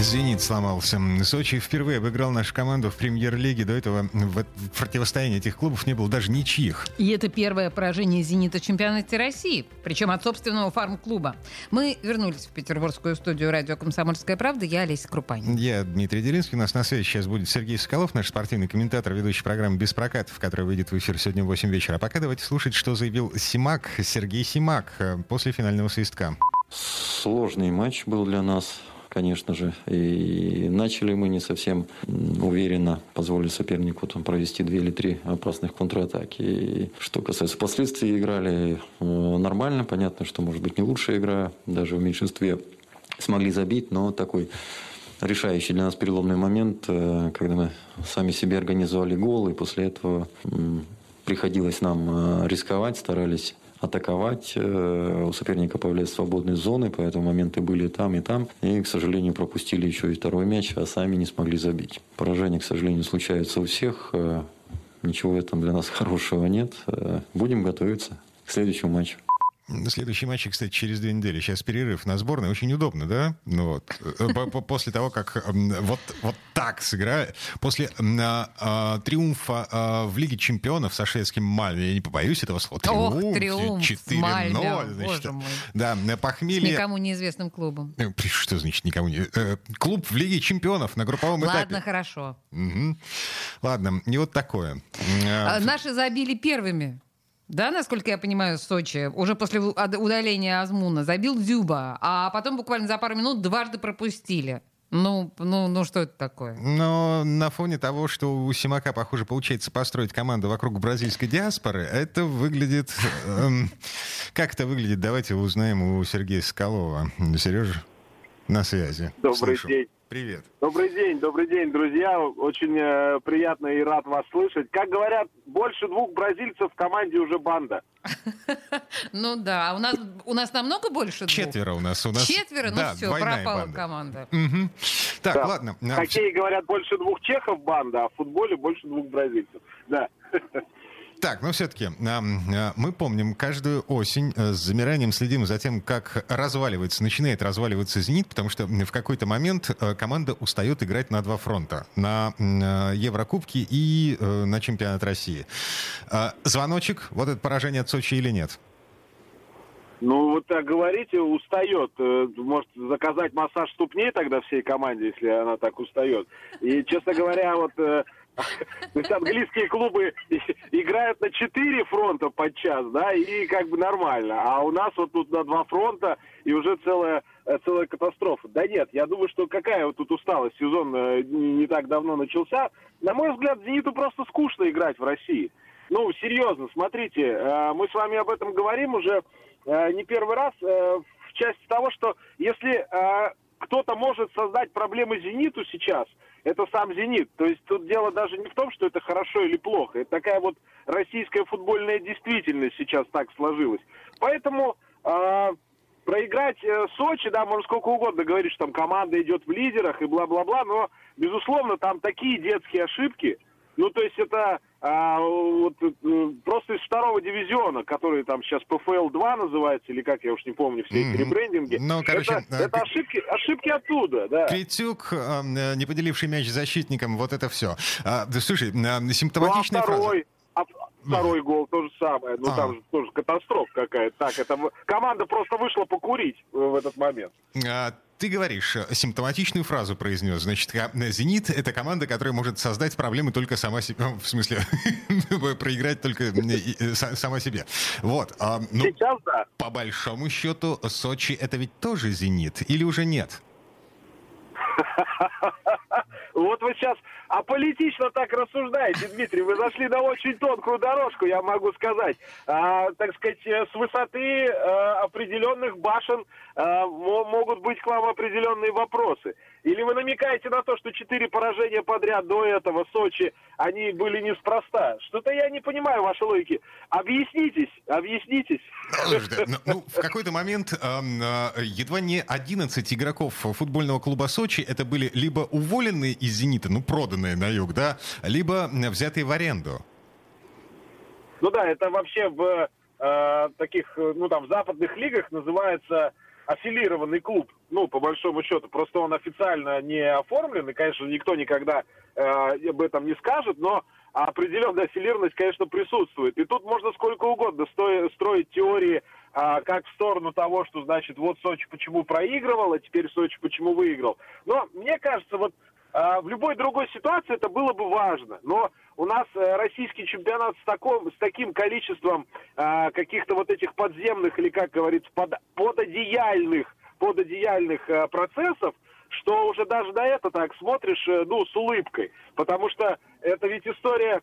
«Зенит» сломался. Сочи впервые обыграл нашу команду в премьер-лиге. До этого в противостоянии этих клубов не было даже ничьих. И это первое поражение «Зенита» в чемпионате России, причем от собственного фарм-клуба. Мы вернулись в петербургскую студию радио «Комсомольская правда». Я Олеся Крупанин. Я Дмитрий Делинский. У нас на связи сейчас будет Сергей Соколов, наш спортивный комментатор, ведущий программы «Без прокатов», которая выйдет в эфир сегодня в 8 вечера. А пока давайте слушать, что заявил Симак, Сергей Симак э, после финального свистка. Сложный матч был для нас конечно же. И начали мы не совсем уверенно, позволили сопернику там, провести две или три опасных контратаки. И что касается последствий, играли э, нормально. Понятно, что может быть не лучшая игра, даже в меньшинстве смогли забить, но такой решающий для нас переломный момент, э, когда мы сами себе организовали гол, и после этого приходилось нам э, рисковать, старались атаковать. Э, у соперника появляются свободные зоны, поэтому моменты были там, и там. И, к сожалению, пропустили еще и второй мяч, а сами не смогли забить. Поражения, к сожалению, случаются у всех. Э, ничего в этом для нас хорошего нет. Э, будем готовиться к следующему матчу. Следующий матч, кстати, через две недели. Сейчас перерыв на сборной. Очень удобно, да? Ну, вот. Э, после того, как вот, вот так сыграли, после а, а, триумфа а, в Лиге чемпионов со шведским Мальме, я не побоюсь этого слова, триумф, Ох, триумф 4-0. Значит. Да, похмелье... С никому неизвестным клубом. Э, что значит никому не... Э, клуб в Лиге чемпионов на групповом Ладно, этапе. Ладно, хорошо. Угу. Ладно, не вот такое. Наши забили первыми. Да, насколько я понимаю, Сочи уже после удаления Азмуна забил Дзюба, а потом буквально за пару минут дважды пропустили. Ну, ну, ну что это такое? Но на фоне того, что у Симака, похоже, получается построить команду вокруг бразильской диаспоры, это выглядит... Эм, как это выглядит? Давайте узнаем у Сергея Скалова. Сережа, на связи. Добрый Слышу. день. Привет. Добрый день, добрый день, друзья. Очень э, приятно и рад вас слышать. Как говорят, больше двух бразильцев в команде уже банда. Ну да, у нас у нас намного больше двух. Четверо у нас. У нас Четверо, ну все, пропала команда. Так, ладно. В хоккее говорят больше двух чехов банда, а в футболе больше двух бразильцев. Да. Так, но все-таки а, мы помним каждую осень э, с замиранием следим за тем, как разваливается, начинает разваливаться «Зенит», потому что в какой-то момент э, команда устает играть на два фронта. На э, Еврокубке и на чемпионат России. А, звоночек, вот это поражение от Сочи или нет? Ну, вот так говорите, устает. Может, заказать массаж ступней тогда всей команде, если она так устает. И, честно говоря, вот то есть английские клубы играют на четыре фронта под час, да, и как бы нормально. А у нас вот тут на два фронта и уже целая, э, целая катастрофа. Да нет, я думаю, что какая вот тут усталость, сезон э, не так давно начался. На мой взгляд, «Зениту» просто скучно играть в России. Ну, серьезно, смотрите, э, мы с вами об этом говорим уже не первый раз в части того, что если кто-то может создать проблемы «Зениту» сейчас – это сам «Зенит». То есть тут дело даже не в том, что это хорошо или плохо. Это такая вот российская футбольная действительность сейчас так сложилась. Поэтому э, проиграть э, Сочи, да, можно сколько угодно говорить, что там команда идет в лидерах и бла-бла-бла, но, безусловно, там такие детские ошибки. Ну, то есть это а, вот, э, просто из второго дивизиона, который там сейчас ПФЛ-2 называется, или как, я уж не помню, все эти mm-hmm. ребрендинги. Ну, короче, это, э, это ошибки, ошибки оттуда, да. Критюк, э, не поделивший мяч защитником, вот это все. А, да, слушай, симптоматичная ну, а второй, фраза. А второй гол то же самое. Ну, а. там же тоже катастрофа какая-то. Так, это команда просто вышла покурить в этот момент. А, ты говоришь, э, симптоматичную фразу произнес. Значит, «Зенит» — это команда, которая может создать проблемы только сама себе. Ну, в смысле, проиграть только э, сама себе. Вот. А, ну, Сейчас да. По большому счету, Сочи — это ведь тоже «Зенит» или уже нет? Вот вы сейчас аполитично так рассуждаете, Дмитрий. Вы зашли на очень тонкую дорожку, я могу сказать. А, так сказать, э, с высоты а, определенных башен а, могут быть к вам определенные вопросы. Или вы намекаете на то, что четыре поражения подряд до этого Сочи, они были неспроста? Что-то я не понимаю вашей логики. Объяснитесь, объяснитесь. Ну, ну, в какой-то момент э, едва не 11 игроков футбольного клуба Сочи это были либо уволенные из «Зенита», ну, проданные на юг, да, либо взятые в аренду. Ну да, это вообще в э, таких, ну там, в западных лигах называется аффилированный клуб, ну, по большому счету. Просто он официально не оформлен, и, конечно, никто никогда э, об этом не скажет, но определенная аффилированность, конечно, присутствует. И тут можно сколько угодно сто- строить теории, а, как в сторону того, что, значит, вот Сочи почему проигрывал, а теперь Сочи почему выиграл. Но мне кажется, вот в любой другой ситуации это было бы важно. Но у нас э, российский чемпионат с, таком, с таким количеством а, каких-то вот этих подземных или, как говорится, под, пододеяльных, пододеяльных а, процессов, что уже даже на это так смотришь, э, ну, с улыбкой. Потому что это ведь история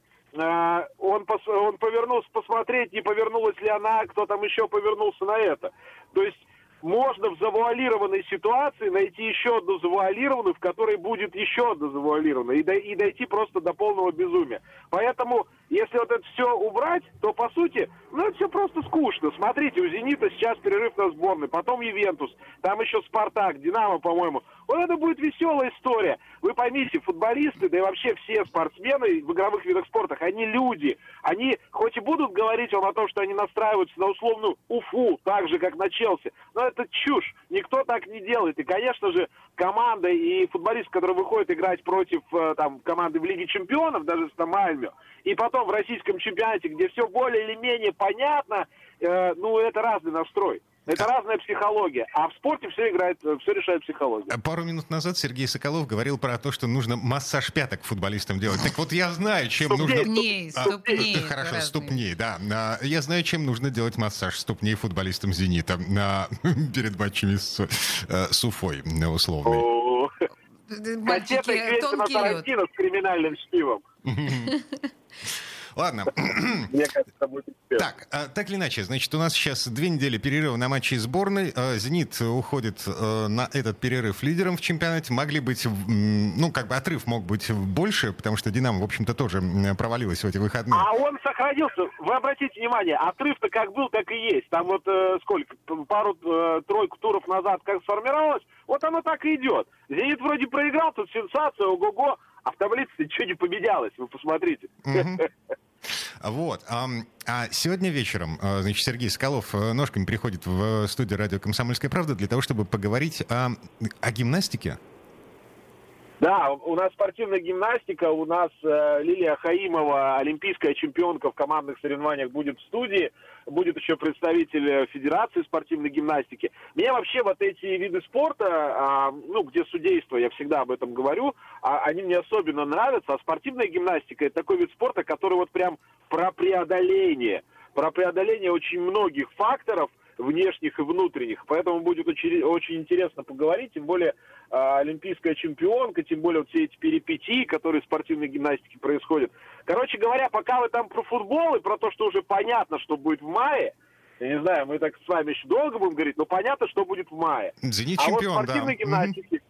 он, пос, он повернулся посмотреть, не повернулась ли она, кто там еще повернулся на это. То есть можно в завуалированной ситуации найти еще одну завуалированную, в которой будет еще одна завуалированная, и, до, и дойти просто до полного безумия. Поэтому, если вот это все убрать, то, по сути, ну, это все просто скучно. Смотрите, у «Зенита» сейчас перерыв на сборной, потом «Ювентус», там еще «Спартак», «Динамо», по-моему. Вот это будет веселая история. Вы поймите, футболисты, да и вообще все спортсмены в игровых видах спорта, они люди. Они хоть и будут говорить вам о том, что они настраиваются на условную Уфу, так же, как на Челси, но это чушь. Никто так не делает. И, конечно же, команда и футболист, который выходит играть против э, там, команды в Лиге Чемпионов, даже с там Мальмё, и потом в российском чемпионате, где все более или менее понятно, э, ну, это разный настрой. Это разная психология. А в спорте все играет, все решает психология. Пару минут назад Сергей Соколов говорил про то, что нужно массаж пяток футболистам делать. Так вот я знаю, чем ступней, нужно... Ступней, ступней. Хорошо, разные. ступней, да. А, я знаю, чем нужно делать массаж ступней футболистам «Зенита» перед матчами с, э, с Уфой условной. Мальчики, тонкий лед. с криминальным чтивом. Ладно. Мне кажется, будет Так, а, так или иначе, значит, у нас сейчас две недели перерыва на матчи сборной. А, «Зенит» уходит а, на этот перерыв лидером в чемпионате. Могли быть, ну, как бы отрыв мог быть больше, потому что «Динамо», в общем-то, тоже провалилась в эти выходные. А он сохранился. Вы обратите внимание, отрыв-то как был, так и есть. Там вот э, сколько, пару-тройку э, туров назад как сформировалось, вот оно так и идет. «Зенит» вроде проиграл, тут сенсация, ого-го, а в таблице ничего не поменялось, вы посмотрите. Вот. А, а сегодня вечером, а, значит, Сергей Скалов э, ножками приходит в студию радио «Комсомольская правда» для того, чтобы поговорить о, о гимнастике. Да, у нас спортивная гимнастика, у нас э, Лилия Хаимова, олимпийская чемпионка в командных соревнованиях, будет в студии, будет еще представитель э, Федерации спортивной гимнастики. Мне вообще вот эти виды спорта, э, ну, где судейство, я всегда об этом говорю, а, они мне особенно нравятся, а спортивная гимнастика это такой вид спорта, который вот прям про преодоление, про преодоление очень многих факторов – внешних и внутренних. Поэтому будет очень, очень интересно поговорить, тем более э, олимпийская чемпионка, тем более вот все эти перипетии, которые в спортивной гимнастике происходят. Короче говоря, пока вы там про футбол и про то, что уже понятно, что будет в мае, я не знаю, мы так с вами еще долго будем говорить, но понятно, что будет в мае. Зенит а чемпион, вот спортивной да. гимнастике,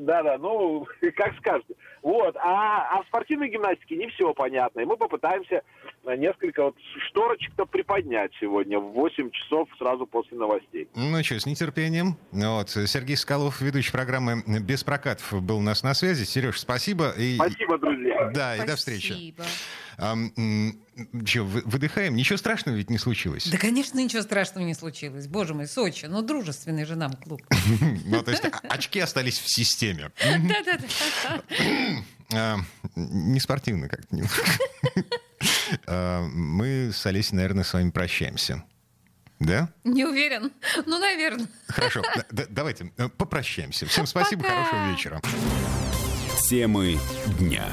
да-да, ну, как скажете. Вот. А, а в спортивной гимнастике не все понятно. И мы попытаемся несколько вот шторочек-то приподнять сегодня в 8 часов сразу после новостей. Ну что, с нетерпением. Вот. Сергей Скалов, ведущий программы «Без прокатов», был у нас на связи. Сереж, спасибо. И... Спасибо, друзья. Да, спасибо. и до встречи. А, что, выдыхаем? Ничего страшного ведь не случилось? Да, конечно, ничего страшного не случилось. Боже мой, Сочи, ну, дружественный же нам клуб. Ну, то есть очки остались в системе. Да-да-да. Не спортивно как-то. А, мы с Олесей, наверное, с вами прощаемся. Да? Не уверен. Ну, наверное. Хорошо. Давайте э, попрощаемся. Всем спасибо, Пока. хорошего вечера. Темы дня.